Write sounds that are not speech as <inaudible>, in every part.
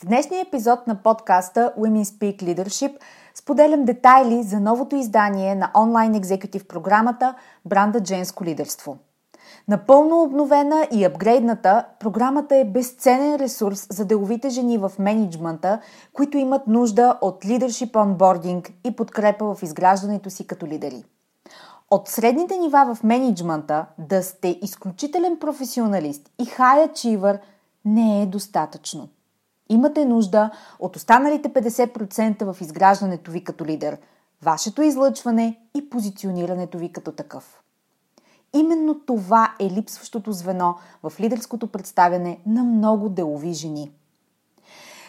В днешния епизод на подкаста Women Speak Leadership споделям детайли за новото издание на онлайн екзекутив програмата Бранда Женско лидерство. Напълно обновена и апгрейдната, програмата е безценен ресурс за деловите жени в менеджмента, които имат нужда от лидершип онбординг и подкрепа в изграждането си като лидери. От средните нива в менеджмента да сте изключителен професионалист и high achiever не е достатъчно. Имате нужда от останалите 50% в изграждането ви като лидер, вашето излъчване и позиционирането ви като такъв. Именно това е липсващото звено в лидерското представяне на много делови жени –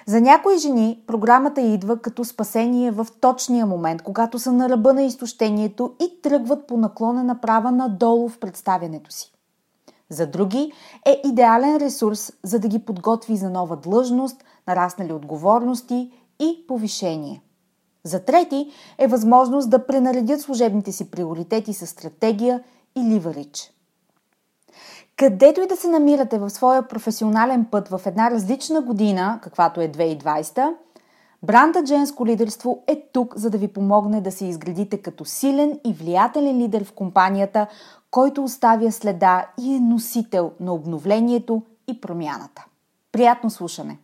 за някои жени програмата идва като спасение в точния момент, когато са на ръба на изтощението и тръгват по наклонена права надолу в представянето си. За други е идеален ресурс, за да ги подготви за нова длъжност, нараснали отговорности и повишение. За трети е възможност да пренаредят служебните си приоритети с стратегия и ливарич. Където и да се намирате в своя професионален път в една различна година, каквато е 2020, бранда Женско лидерство е тук, за да ви помогне да се изградите като силен и влиятелен лидер в компанията, който оставя следа и е носител на обновлението и промяната. Приятно слушане!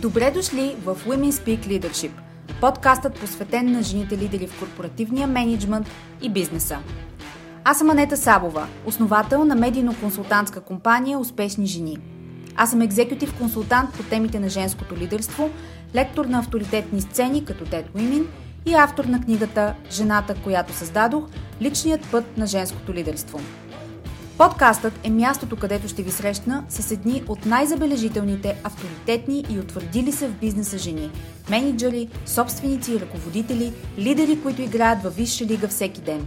Добре дошли в Women Speak Leadership, подкастът посветен на жените лидери в корпоративния менеджмент и бизнеса. Аз съм Анета Сабова, основател на медийно-консултантска компания Успешни жени. Аз съм екзекутив консултант по темите на женското лидерство, лектор на авторитетни сцени като Dead Women и автор на книгата Жената, която създадох – личният път на женското лидерство – Подкастът е мястото, където ще ви срещна с едни от най-забележителните, авторитетни и утвърдили се в бизнеса жени – менеджери, собственици и ръководители, лидери, които играят във висша лига всеки ден.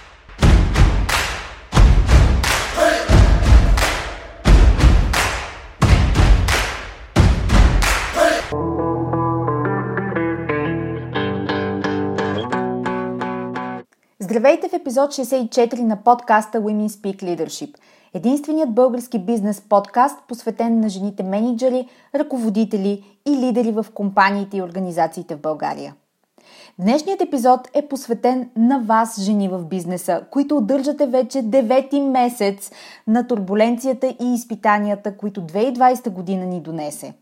Здравейте в епизод 64 на подкаста Women Speak Leadership. Единственият български бизнес подкаст, посветен на жените менеджери, ръководители и лидери в компаниите и организациите в България. Днешният епизод е посветен на вас, жени в бизнеса, които удържате вече девети месец на турбуленцията и изпитанията, които 2020 година ни донесе.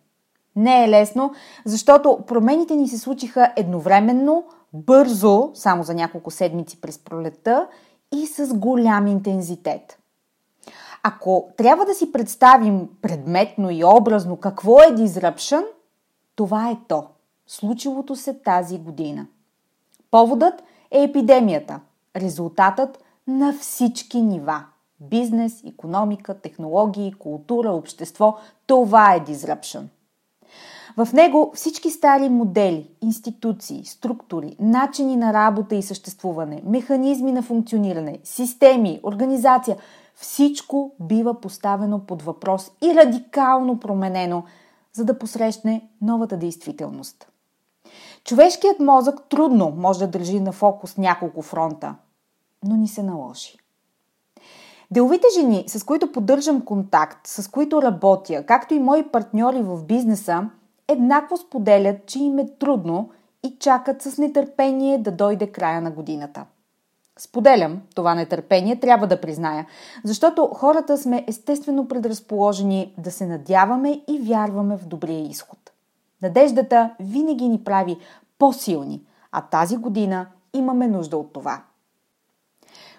Не е лесно, защото промените ни се случиха едновременно – бързо, само за няколко седмици през пролета и с голям интензитет. Ако трябва да си представим предметно и образно какво е disruption, това е то. Случилото се тази година. Поводът е епидемията. Резултатът на всички нива. Бизнес, економика, технологии, култура, общество. Това е disruption – в него всички стари модели, институции, структури, начини на работа и съществуване, механизми на функциониране, системи, организация, всичко бива поставено под въпрос и радикално променено, за да посрещне новата действителност. Човешкият мозък трудно може да държи на фокус няколко фронта, но ни се наложи. Деловите жени, с които поддържам контакт, с които работя, както и мои партньори в бизнеса, еднакво споделят, че им е трудно и чакат с нетърпение да дойде края на годината. Споделям това нетърпение, трябва да призная, защото хората сме естествено предразположени да се надяваме и вярваме в добрия изход. Надеждата винаги ни прави по-силни, а тази година имаме нужда от това.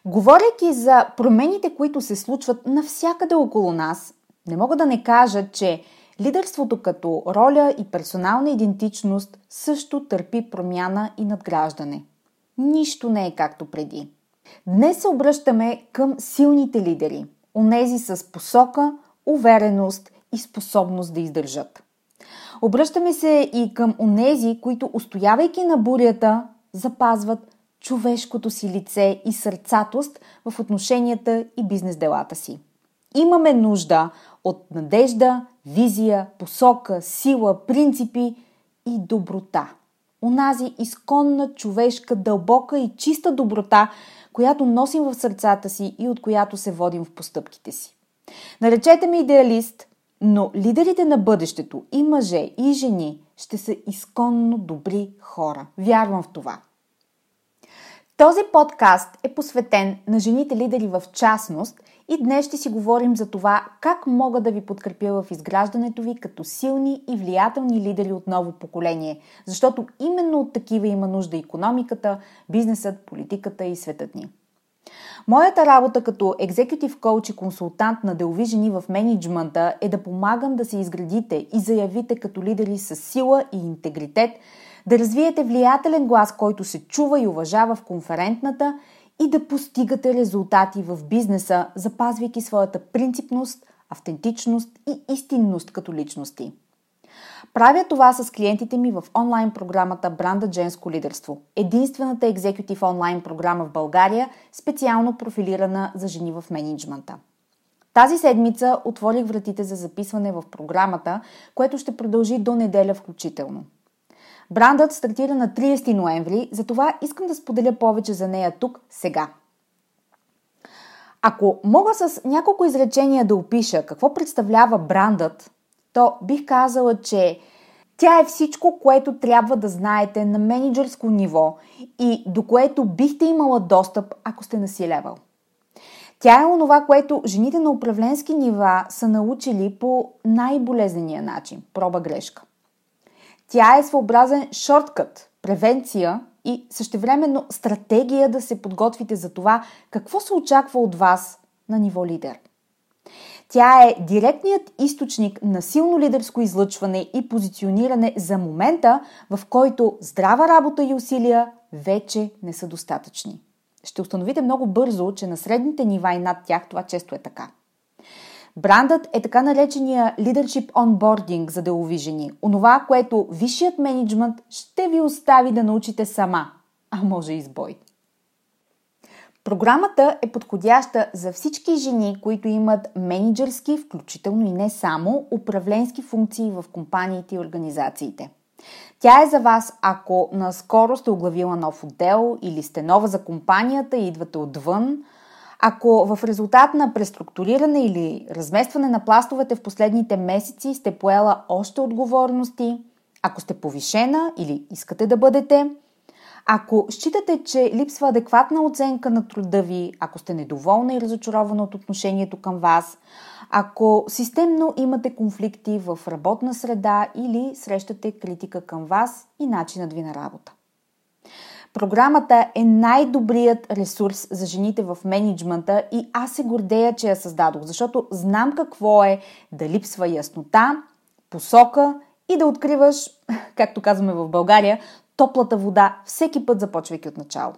Говорейки за промените, които се случват навсякъде около нас, не мога да не кажа, че Лидерството като роля и персонална идентичност също търпи промяна и надграждане. Нищо не е както преди. Днес се обръщаме към силните лидери, онези с посока, увереност и способност да издържат. Обръщаме се и към онези, които, устоявайки на бурята, запазват човешкото си лице и сърцатост в отношенията и бизнес делата си. Имаме нужда от надежда, визия, посока, сила, принципи и доброта. Онази изконна човешка, дълбока и чиста доброта, която носим в сърцата си и от която се водим в постъпките си. Наречете ме идеалист, но лидерите на бъдещето и мъже, и жени ще са изконно добри хора. Вярвам в това. Този подкаст е посветен на жените лидери в частност и днес ще си говорим за това как мога да ви подкрепя в изграждането ви като силни и влиятелни лидери от ново поколение, защото именно от такива има нужда економиката, бизнесът, политиката и светът ни. Моята работа като екзекутив коуч и консултант на делови жени в менеджмента е да помагам да се изградите и заявите като лидери с сила и интегритет, да развиете влиятелен глас, който се чува и уважава в конферентната и да постигате резултати в бизнеса, запазвайки своята принципност, автентичност и истинност като личности. Правя това с клиентите ми в онлайн програмата Бранда Женско лидерство. Единствената екзекутив онлайн програма в България, специално профилирана за жени в менеджмента. Тази седмица отворих вратите за записване в програмата, което ще продължи до неделя включително. Брандът стартира на 30 ноември, затова искам да споделя повече за нея тук, сега. Ако мога с няколко изречения да опиша какво представлява брандът, то бих казала, че тя е всичко, което трябва да знаете на менеджерско ниво и до което бихте имала достъп, ако сте насилевал. Тя е онова, което жените на управленски нива са научили по най-болезнения начин – проба-грешка. Тя е своеобразен шорткът, превенция и същевременно стратегия да се подготвите за това какво се очаква от вас на ниво лидер. Тя е директният източник на силно лидерско излъчване и позициониране за момента, в който здрава работа и усилия вече не са достатъчни. Ще установите много бързо, че на средните нива и над тях това често е така. Брандът е така наречения Leadership Onboarding за делови жени. Онова, което висшият менеджмент ще ви остави да научите сама, а може и с бой. Програмата е подходяща за всички жени, които имат менеджерски, включително и не само, управленски функции в компаниите и организациите. Тя е за вас, ако наскоро сте оглавила нов отдел или сте нова за компанията и идвате отвън – ако в резултат на преструктуриране или разместване на пластовете в последните месеци сте поела още отговорности, ако сте повишена или искате да бъдете, ако считате, че липсва адекватна оценка на труда ви, ако сте недоволна и разочарована от отношението към вас, ако системно имате конфликти в работна среда или срещате критика към вас и начинът ви на работа. Програмата е най-добрият ресурс за жените в менеджмента и аз се гордея, че я създадох, защото знам какво е да липсва яснота, посока и да откриваш, <laughs> както казваме в България, топлата вода всеки път започвайки от начало.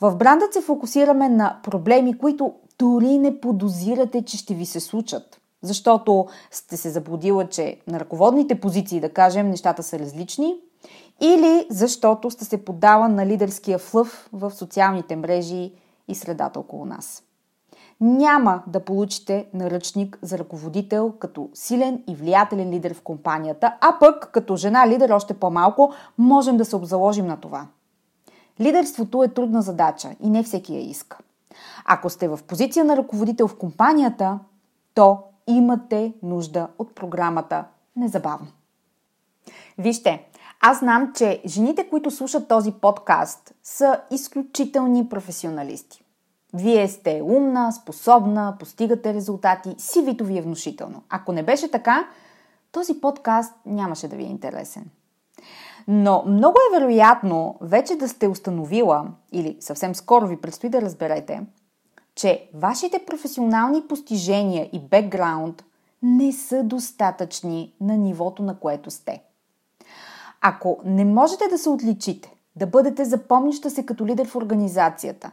В брандът се фокусираме на проблеми, които дори не подозирате, че ще ви се случат. Защото сте се заблудила, че на ръководните позиции, да кажем, нещата са различни или защото сте се поддала на лидерския флъв в социалните мрежи и средата около нас. Няма да получите наръчник за ръководител като силен и влиятелен лидер в компанията, а пък като жена лидер още по-малко можем да се обзаложим на това. Лидерството е трудна задача и не всеки я иска. Ако сте в позиция на ръководител в компанията, то имате нужда от програмата незабавно. Вижте, аз знам, че жените, които слушат този подкаст, са изключителни професионалисти. Вие сте умна, способна, постигате резултати, сивито ви е внушително. Ако не беше така, този подкаст нямаше да ви е интересен. Но много е вероятно вече да сте установила, или съвсем скоро ви предстои да разберете, че вашите професионални постижения и бекграунд не са достатъчни на нивото, на което сте. Ако не можете да се отличите, да бъдете запомняща се като лидер в организацията,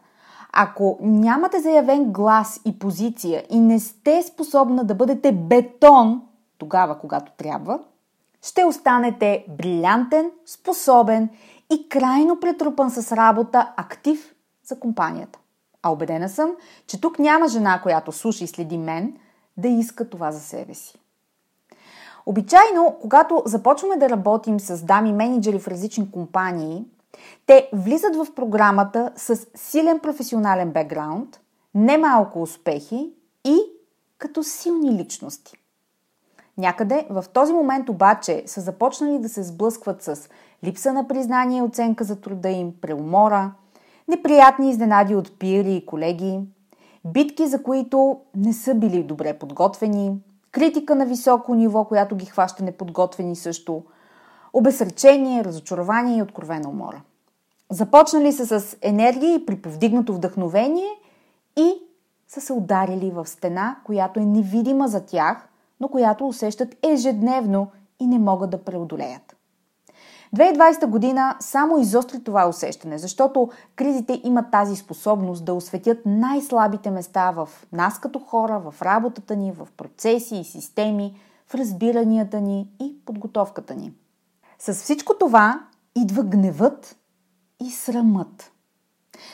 Ако нямате заявен глас и позиция и не сте способна да бъдете бетон тогава, когато трябва, ще останете брилянтен, способен и крайно претрупан с работа актив за компанията. А убедена съм, че тук няма жена, която слуша и следи мен, да иска това за себе си. Обичайно, когато започваме да работим с дами менеджери в различни компании, те влизат в програмата с силен професионален бекграунд, немалко успехи и като силни личности. Някъде в този момент обаче са започнали да се сблъскват с липса на признание и оценка за труда им, преумора, неприятни изненади от пири и колеги, битки, за които не са били добре подготвени, критика на високо ниво, която ги хваща неподготвени също, обесречение, разочарование и откровена умора. Започнали са с енергия и при повдигнато вдъхновение и са се ударили в стена, която е невидима за тях, но която усещат ежедневно и не могат да преодолеят. 2020 година само изостри това усещане, защото кризите имат тази способност да осветят най-слабите места в нас като хора, в работата ни, в процеси и системи, в разбиранията ни и подготовката ни. С всичко това идва гневът и срамът.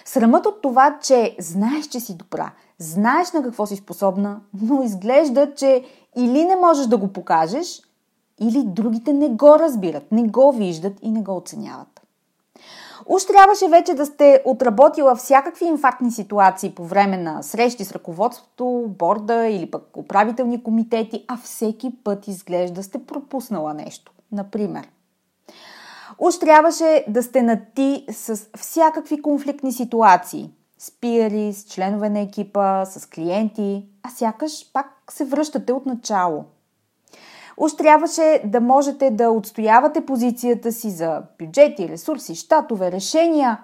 Срамът от това, че знаеш, че си добра, знаеш на какво си способна, но изглежда, че или не можеш да го покажеш, или другите не го разбират, не го виждат и не го оценяват. Уж трябваше вече да сте отработила всякакви инфарктни ситуации по време на срещи с ръководството, борда или пък управителни комитети, а всеки път изглежда сте пропуснала нещо. Например, уж трябваше да сте на ти с всякакви конфликтни ситуации. С пиари, с членове на екипа, с клиенти, а сякаш пак се връщате от начало – Уж трябваше да можете да отстоявате позицията си за бюджети, ресурси, щатове, решения,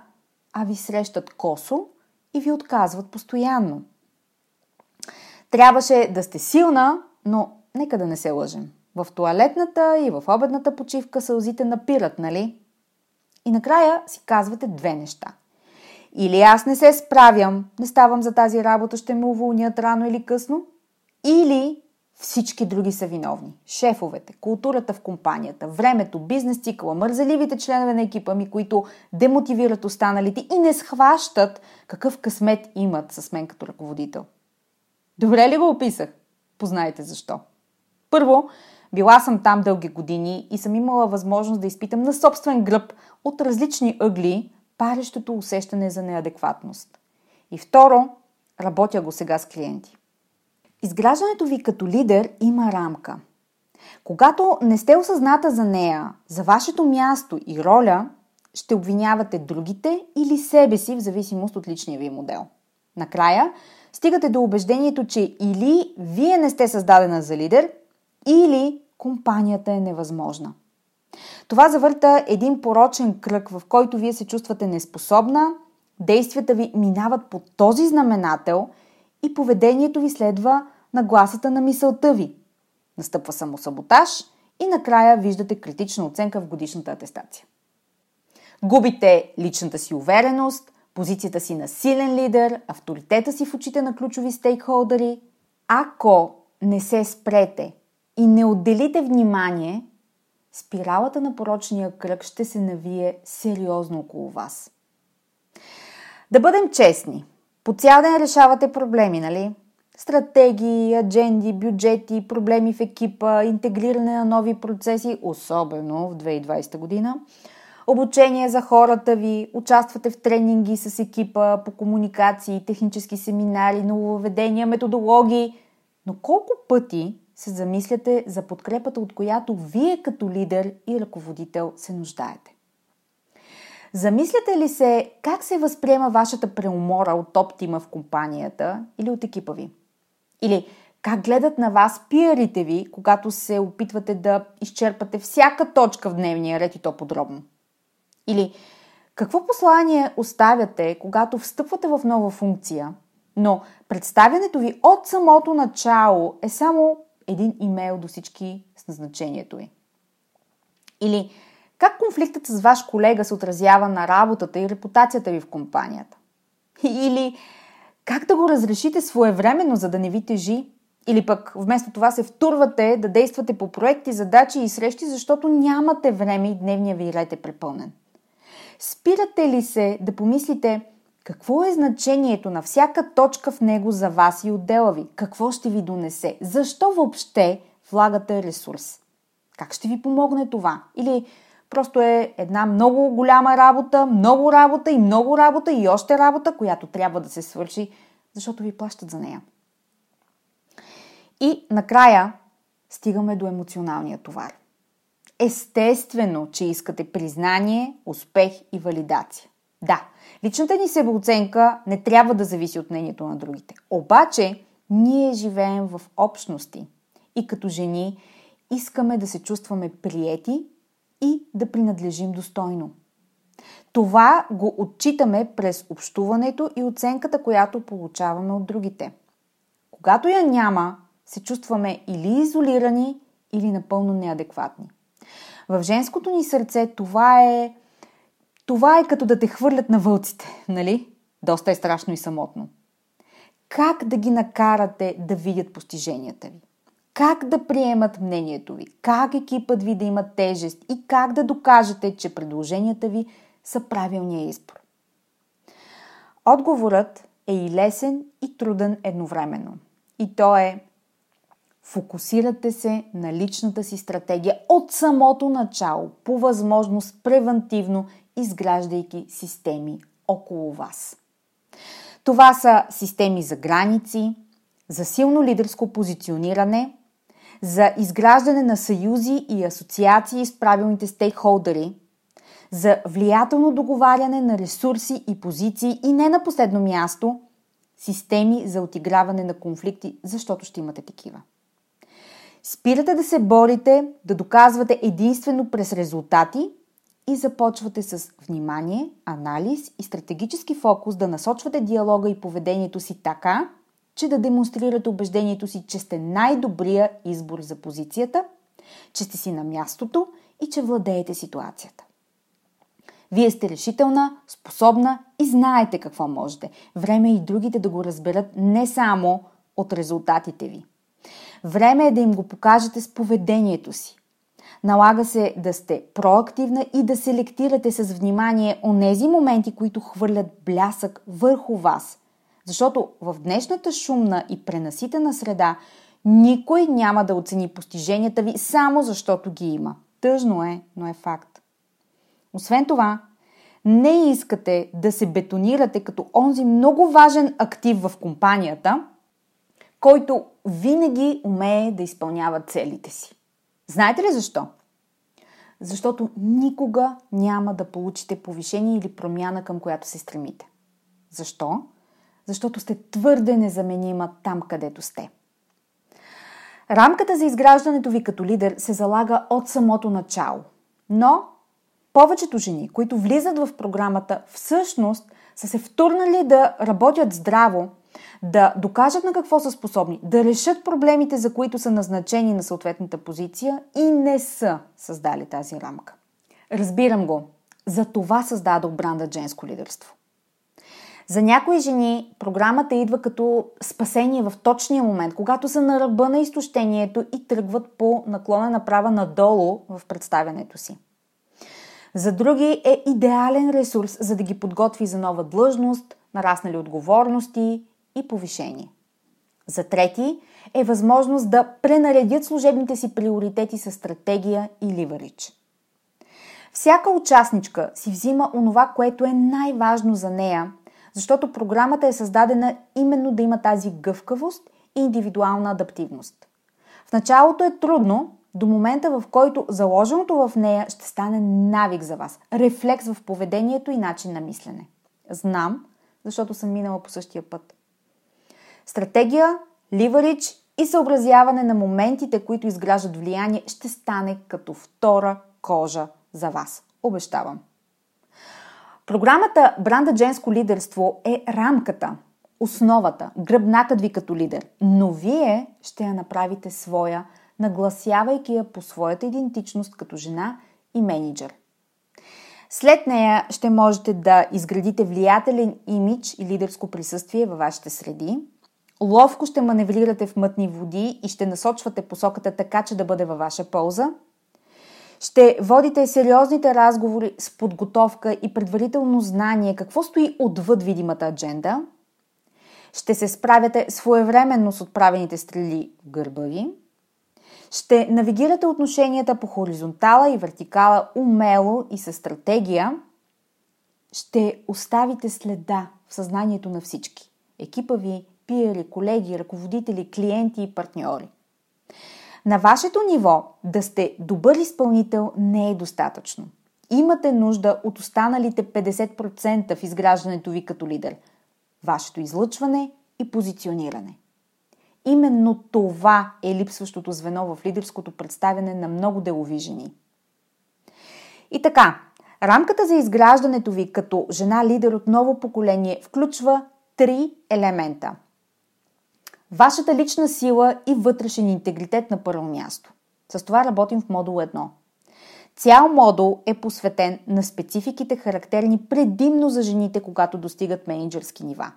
а ви срещат косо и ви отказват постоянно. Трябваше да сте силна, но нека да не се лъжем. В туалетната и в обедната почивка сълзите напират, нали? И накрая си казвате две неща. Или аз не се справям, не ставам за тази работа, ще ме уволнят рано или късно. Или всички други са виновни. Шефовете, културата в компанията, времето, бизнес цикъла, мързеливите членове на екипа ми, които демотивират останалите и не схващат какъв късмет имат с мен като ръководител. Добре ли го описах? Познайте защо. Първо, била съм там дълги години и съм имала възможност да изпитам на собствен гръб от различни ъгли парещото усещане за неадекватност. И второ, работя го сега с клиенти. Изграждането ви като лидер има рамка. Когато не сте осъзната за нея, за вашето място и роля, ще обвинявате другите или себе си в зависимост от личния ви модел. Накрая, стигате до убеждението, че или вие не сте създадена за лидер, или компанията е невъзможна. Това завърта един порочен кръг, в който вие се чувствате неспособна, действията ви минават по този знаменател – и поведението ви следва нагласата на мисълта ви. Настъпва самосаботаж и накрая виждате критична оценка в годишната атестация. Губите личната си увереност, позицията си на силен лидер, авторитета си в очите на ключови стейкхолдери. Ако не се спрете и не отделите внимание, спиралата на порочния кръг ще се навие сериозно около вас. Да бъдем честни – по цял ден решавате проблеми, нали? Стратегии, адженди, бюджети, проблеми в екипа, интегриране на нови процеси, особено в 2020 година. Обучение за хората ви, участвате в тренинги с екипа по комуникации, технически семинари, нововведения, методологии. Но колко пъти се замисляте за подкрепата, от която вие като лидер и ръководител се нуждаете? Замисляте ли се как се възприема вашата преумора от оптима в компанията или от екипа ви? Или как гледат на вас пиарите ви, когато се опитвате да изчерпате всяка точка в дневния ред и то подробно? Или какво послание оставяте, когато встъпвате в нова функция, но представянето ви от самото начало е само един имейл до всички с назначението ви? Или как конфликтът с ваш колега се отразява на работата и репутацията ви в компанията? Или как да го разрешите своевременно, за да не ви тежи? Или пък вместо това се втурвате да действате по проекти, задачи и срещи, защото нямате време и дневния ви ред е препълнен. Спирате ли се да помислите какво е значението на всяка точка в него за вас и отдела ви? Какво ще ви донесе? Защо въобще влагате ресурс? Как ще ви помогне това? Или просто е една много голяма работа, много работа и много работа и още работа, която трябва да се свърши, защото ви плащат за нея. И накрая стигаме до емоционалния товар. Естествено, че искате признание, успех и валидация. Да, личната ни себеоценка не трябва да зависи от мнението на другите. Обаче, ние живеем в общности и като жени искаме да се чувстваме приети и да принадлежим достойно. Това го отчитаме през общуването и оценката, която получаваме от другите. Когато я няма, се чувстваме или изолирани, или напълно неадекватни. В женското ни сърце това е това е като да те хвърлят на вълците, нали? Доста е страшно и самотно. Как да ги накарате да видят постиженията ви? Как да приемат мнението ви? Как екипът ви да има тежест? И как да докажете, че предложенията ви са правилния избор? Отговорът е и лесен, и труден едновременно. И то е Фокусирате се на личната си стратегия от самото начало, по възможност превентивно, изграждайки системи около вас. Това са системи за граници, за силно лидерско позициониране, за изграждане на съюзи и асоциации с правилните стейкхолдери, за влиятелно договаряне на ресурси и позиции и не на последно място системи за отиграване на конфликти, защото ще имате такива. Спирате да се борите, да доказвате единствено през резултати и започвате с внимание, анализ и стратегически фокус да насочвате диалога и поведението си така, че да демонстрирате убеждението си, че сте най-добрия избор за позицията, че сте си на мястото и че владеете ситуацията. Вие сте решителна, способна и знаете какво можете. Време е и другите да го разберат не само от резултатите ви. Време е да им го покажете с поведението си. Налага се да сте проактивна и да селектирате с внимание онези моменти, които хвърлят блясък върху вас. Защото в днешната шумна и пренаситена среда никой няма да оцени постиженията ви само защото ги има. Тъжно е, но е факт. Освен това, не искате да се бетонирате като онзи много важен актив в компанията – който винаги умее да изпълнява целите си. Знаете ли защо? Защото никога няма да получите повишение или промяна, към която се стремите. Защо? Защото сте твърде незаменима там, където сте. Рамката за изграждането ви като лидер се залага от самото начало. Но повечето жени, които влизат в програмата, всъщност са се втурнали да работят здраво да докажат на какво са способни, да решат проблемите, за които са назначени на съответната позиция и не са създали тази рамка. Разбирам го. За това създадох бранда Женско лидерство. За някои жени програмата идва като спасение в точния момент, когато са на ръба на изтощението и тръгват по наклона направа надолу в представянето си. За други е идеален ресурс, за да ги подготви за нова длъжност, нараснали отговорности и повишение. За трети е възможност да пренаредят служебните си приоритети с стратегия и ливарич. Всяка участничка си взима онова, което е най-важно за нея, защото програмата е създадена именно да има тази гъвкавост и индивидуална адаптивност. В началото е трудно, до момента в който заложеното в нея ще стане навик за вас, рефлекс в поведението и начин на мислене. Знам, защото съм минала по същия път. Стратегия, ливарич и съобразяване на моментите, които изграждат влияние, ще стане като втора кожа за вас. Обещавам. Програмата Бранда Женско лидерство е рамката, основата, гръбнакът ви като лидер, но вие ще я направите своя, нагласявайки я по своята идентичност като жена и менеджер. След нея ще можете да изградите влиятелен имидж и лидерско присъствие във вашите среди. Ловко ще маневрирате в мътни води и ще насочвате посоката така, че да бъде във ваша полза. Ще водите сериозните разговори с подготовка и предварително знание какво стои отвъд видимата адженда. Ще се справяте своевременно с отправените стрели в гърба ви. Ще навигирате отношенията по хоризонтала и вертикала умело и със стратегия. Ще оставите следа в съзнанието на всички. Екипа ви, пиери, колеги, ръководители, клиенти и партньори. На вашето ниво да сте добър изпълнител не е достатъчно. Имате нужда от останалите 50% в изграждането ви като лидер. Вашето излъчване и позициониране. Именно това е липсващото звено в лидерското представяне на много делови жени. И така, рамката за изграждането ви като жена лидер от ново поколение включва три елемента – Вашата лична сила и вътрешен интегритет на първо място. С това работим в модул 1. Цял модул е посветен на спецификите характерни предимно за жените, когато достигат менеджерски нива.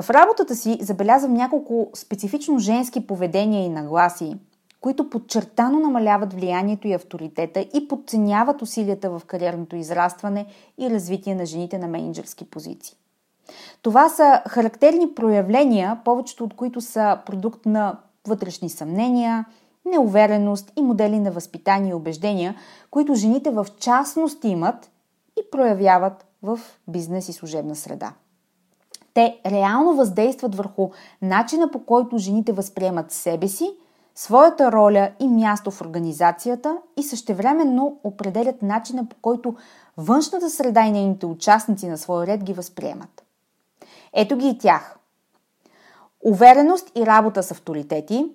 В работата си забелязвам няколко специфично женски поведения и нагласи, които подчертано намаляват влиянието и авторитета и подценяват усилията в кариерното израстване и развитие на жените на менеджерски позиции. Това са характерни проявления, повечето от които са продукт на вътрешни съмнения, неувереност и модели на възпитание и убеждения, които жените в частност имат и проявяват в бизнес и служебна среда. Те реално въздействат върху начина по който жените възприемат себе си, своята роля и място в организацията и същевременно определят начина по който външната среда и нейните участници на своя ред ги възприемат. Ето ги и тях. Увереност и работа с авторитети,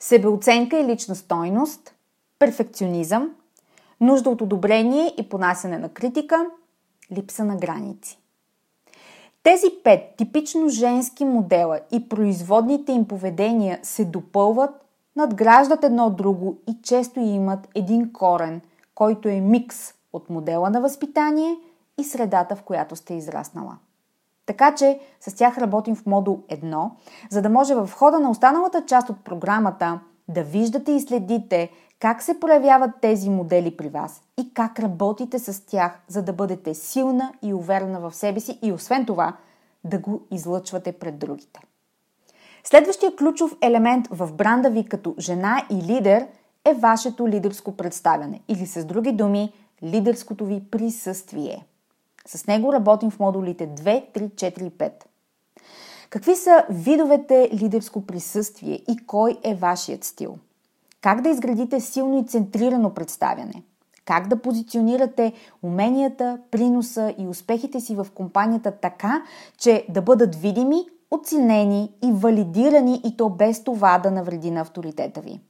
себеоценка и лична стойност, перфекционизъм, нужда от одобрение и понасяне на критика, липса на граници. Тези пет типично женски модела и производните им поведения се допълват, надграждат едно друго и често имат един корен, който е микс от модела на възпитание и средата, в която сте израснала. Така че с тях работим в модул 1, за да може в хода на останалата част от програмата да виждате и следите как се проявяват тези модели при вас и как работите с тях, за да бъдете силна и уверена в себе си и освен това да го излъчвате пред другите. Следващия ключов елемент в бранда ви като жена и лидер е вашето лидерско представяне или с други думи лидерското ви присъствие – с него работим в модулите 2, 3, 4 и 5. Какви са видовете лидерско присъствие и кой е вашият стил? Как да изградите силно и центрирано представяне? Как да позиционирате уменията, приноса и успехите си в компанията така, че да бъдат видими, оценени и валидирани и то без това да навреди на авторитета ви?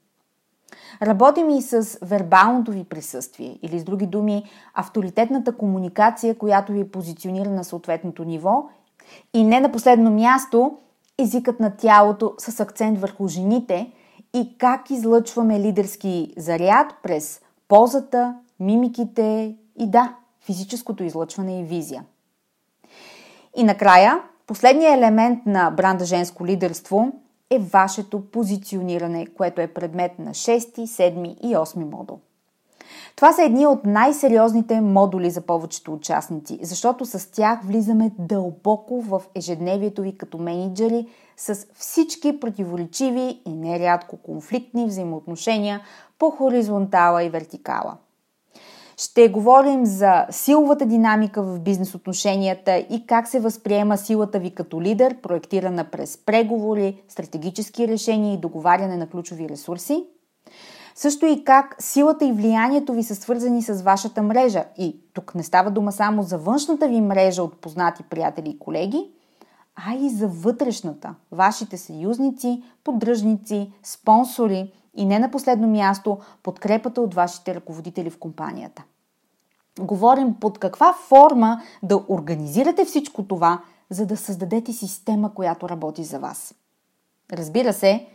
Работим и с вербалното ви присъствие или с други думи авторитетната комуникация, която ви позиционира на съответното ниво и не на последно място езикът на тялото с акцент върху жените и как излъчваме лидерски заряд през позата, мимиките и да, физическото излъчване и визия. И накрая, последният елемент на бранда женско лидерство е вашето позициониране, което е предмет на 6, 7 и 8 модул. Това са едни от най-сериозните модули за повечето участници, защото с тях влизаме дълбоко в ежедневието ви като менеджери с всички противоречиви и нерядко конфликтни взаимоотношения по хоризонтала и вертикала – ще говорим за силовата динамика в бизнес отношенията и как се възприема силата ви като лидер, проектирана през преговори, стратегически решения и договаряне на ключови ресурси. Също и как силата и влиянието ви са свързани с вашата мрежа. И тук не става дума само за външната ви мрежа от познати приятели и колеги, а и за вътрешната, вашите съюзници, поддръжници, спонсори и не на последно място подкрепата от вашите ръководители в компанията говорим под каква форма да организирате всичко това, за да създадете система, която работи за вас. Разбира се,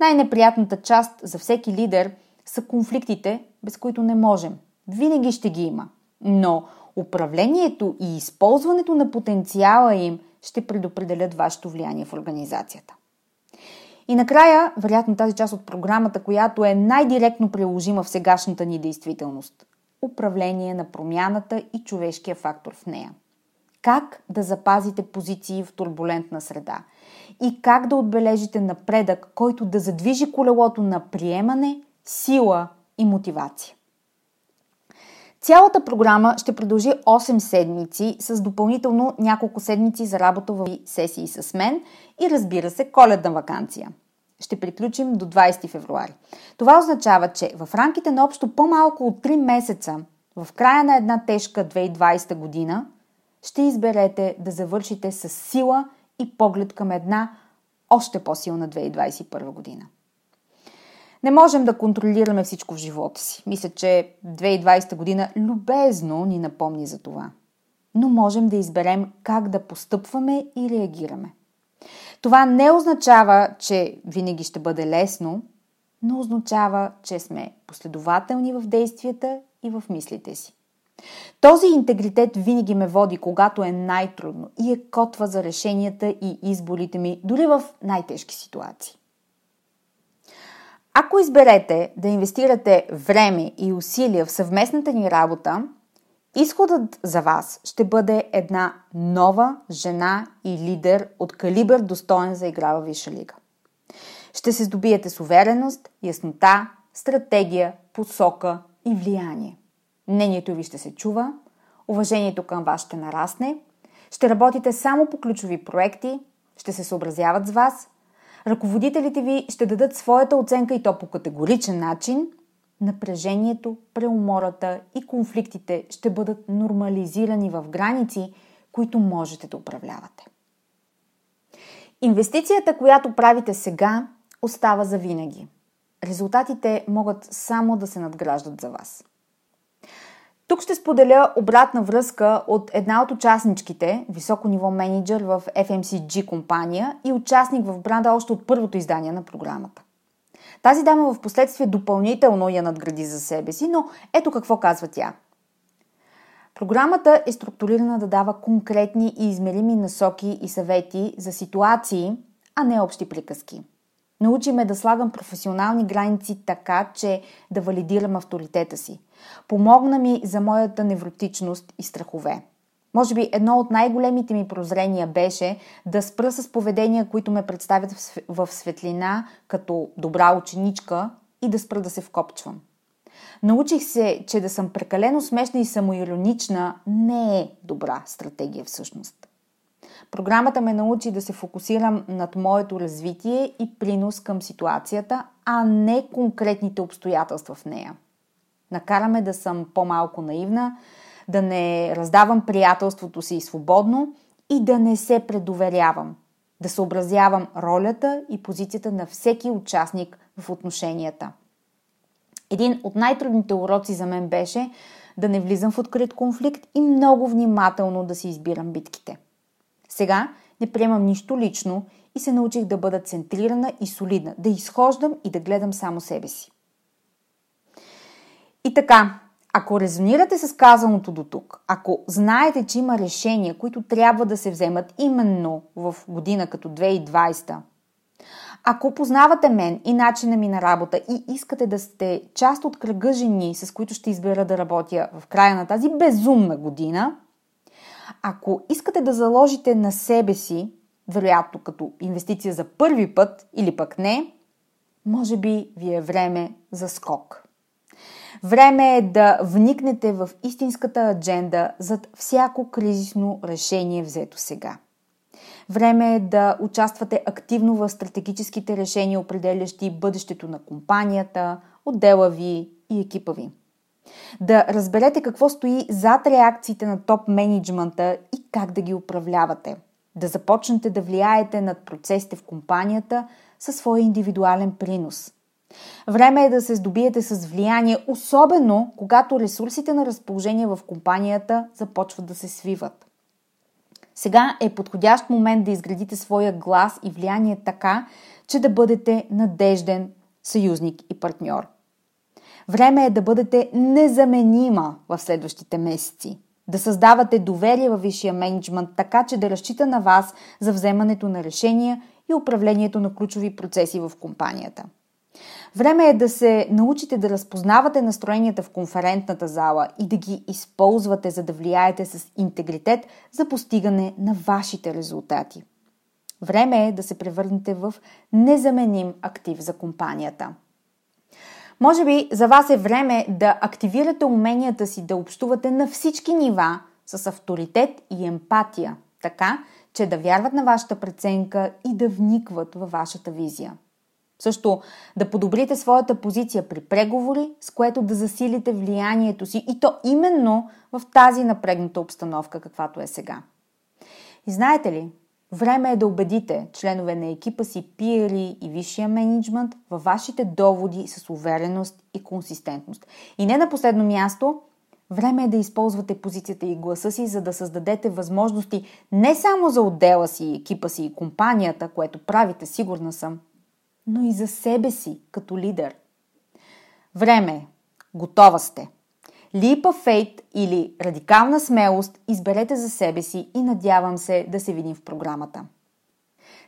най-неприятната част за всеки лидер са конфликтите, без които не можем. Винаги ще ги има. но управлението и използването на потенциала им ще предопределят вашето влияние в организацията. И накрая, вероятно тази част от програмата, която е най-директно приложима в сегашната ни действителност – управление на промяната и човешкия фактор в нея. Как да запазите позиции в турбулентна среда и как да отбележите напредък, който да задвижи колелото на приемане, сила и мотивация. Цялата програма ще продължи 8 седмици с допълнително няколко седмици за работа в сесии с мен и разбира се коледна вакансия. Ще приключим до 20 февруари. Това означава, че в рамките на общо по-малко от 3 месеца, в края на една тежка 2020 година, ще изберете да завършите с сила и поглед към една още по-силна 2021 година. Не можем да контролираме всичко в живота си. Мисля, че 2020 година любезно ни напомни за това. Но можем да изберем как да постъпваме и реагираме. Това не означава, че винаги ще бъде лесно, но означава, че сме последователни в действията и в мислите си. Този интегритет винаги ме води, когато е най-трудно и е котва за решенията и изборите ми, дори в най-тежки ситуации. Ако изберете да инвестирате време и усилия в съвместната ни работа, изходът за вас ще бъде една нова жена и лидер от калибър достоен за игра в Виша лига. Ще се здобиете с увереност, яснота, стратегия, посока и влияние. Мнението ви ще се чува, уважението към вас ще нарасне, ще работите само по ключови проекти, ще се съобразяват с вас – Ръководителите ви ще дадат своята оценка и то по категоричен начин. Напрежението, преумората и конфликтите ще бъдат нормализирани в граници, които можете да управлявате. Инвестицията, която правите сега, остава за винаги. Резултатите могат само да се надграждат за вас. Тук ще споделя обратна връзка от една от участничките, високо ниво менеджер в FMCG компания и участник в бранда още от първото издание на програмата. Тази дама в последствие допълнително я надгради за себе си, но ето какво казва тя. Програмата е структурирана да дава конкретни и измерими насоки и съвети за ситуации, а не общи приказки – Научи ме да слагам професионални граници така, че да валидирам авторитета си. Помогна ми за моята невротичност и страхове. Може би едно от най-големите ми прозрения беше да спра с поведения, които ме представят в светлина като добра ученичка и да спра да се вкопчвам. Научих се, че да съм прекалено смешна и самоиронична не е добра стратегия всъщност. Програмата ме научи да се фокусирам над моето развитие и принос към ситуацията, а не конкретните обстоятелства в нея. Накараме да съм по-малко наивна, да не раздавам приятелството си свободно и да не се предоверявам, да съобразявам ролята и позицията на всеки участник в отношенията. Един от най-трудните уроци за мен беше да не влизам в открит конфликт и много внимателно да си избирам битките – сега не приемам нищо лично и се научих да бъда центрирана и солидна, да изхождам и да гледам само себе си. И така, ако резонирате с казаното до тук, ако знаете, че има решения, които трябва да се вземат именно в година като 2020, ако познавате мен и начина ми на работа и искате да сте част от кръга жени, с които ще избера да работя в края на тази безумна година – ако искате да заложите на себе си, вероятно като инвестиция за първи път или пък не, може би ви е време за скок. Време е да вникнете в истинската адженда зад всяко кризисно решение взето сега. Време е да участвате активно в стратегическите решения, определящи бъдещето на компанията, отдела ви и екипа ви да разберете какво стои зад реакциите на топ менеджмента и как да ги управлявате. Да започнете да влияете над процесите в компанията със своя индивидуален принос. Време е да се здобиете с влияние, особено когато ресурсите на разположение в компанията започват да се свиват. Сега е подходящ момент да изградите своя глас и влияние така, че да бъдете надежден съюзник и партньор – Време е да бъдете незаменима в следващите месеци. Да създавате доверие във висшия менеджмент, така че да разчита на вас за вземането на решения и управлението на ключови процеси в компанията. Време е да се научите да разпознавате настроенията в конферентната зала и да ги използвате, за да влияете с интегритет за постигане на вашите резултати. Време е да се превърнете в незаменим актив за компанията. Може би за вас е време да активирате уменията си да общувате на всички нива с авторитет и емпатия, така че да вярват на вашата преценка и да вникват във вашата визия. Също да подобрите своята позиция при преговори, с което да засилите влиянието си и то именно в тази напрегната обстановка, каквато е сега. И знаете ли, време е да убедите членове на екипа си, пиери и висшия менеджмент във вашите доводи с увереност и консистентност. И не на последно място, време е да използвате позицията и гласа си, за да създадете възможности не само за отдела си, екипа си и компанията, което правите, сигурна съм, но и за себе си като лидер. Време е. Готова сте. Липа фейт или радикална смелост изберете за себе си и надявам се да се видим в програмата.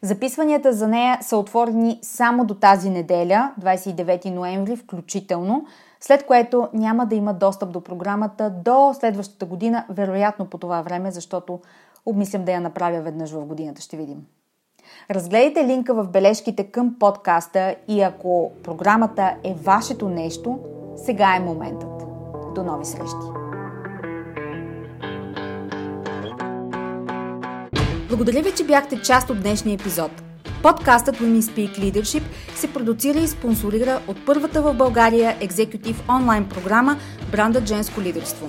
Записванията за нея са отворени само до тази неделя, 29 ноември включително, след което няма да има достъп до програмата до следващата година, вероятно по това време, защото обмислям да я направя веднъж в годината. Ще видим. Разгледайте линка в бележките към подкаста и ако програмата е вашето нещо, сега е моментът. До нови срещи! Благодаря ви, че бяхте част от днешния епизод. Подкастът Women Speak Leadership се продуцира и спонсорира от първата в България екзекутив онлайн програма Бранда Женско лидерство.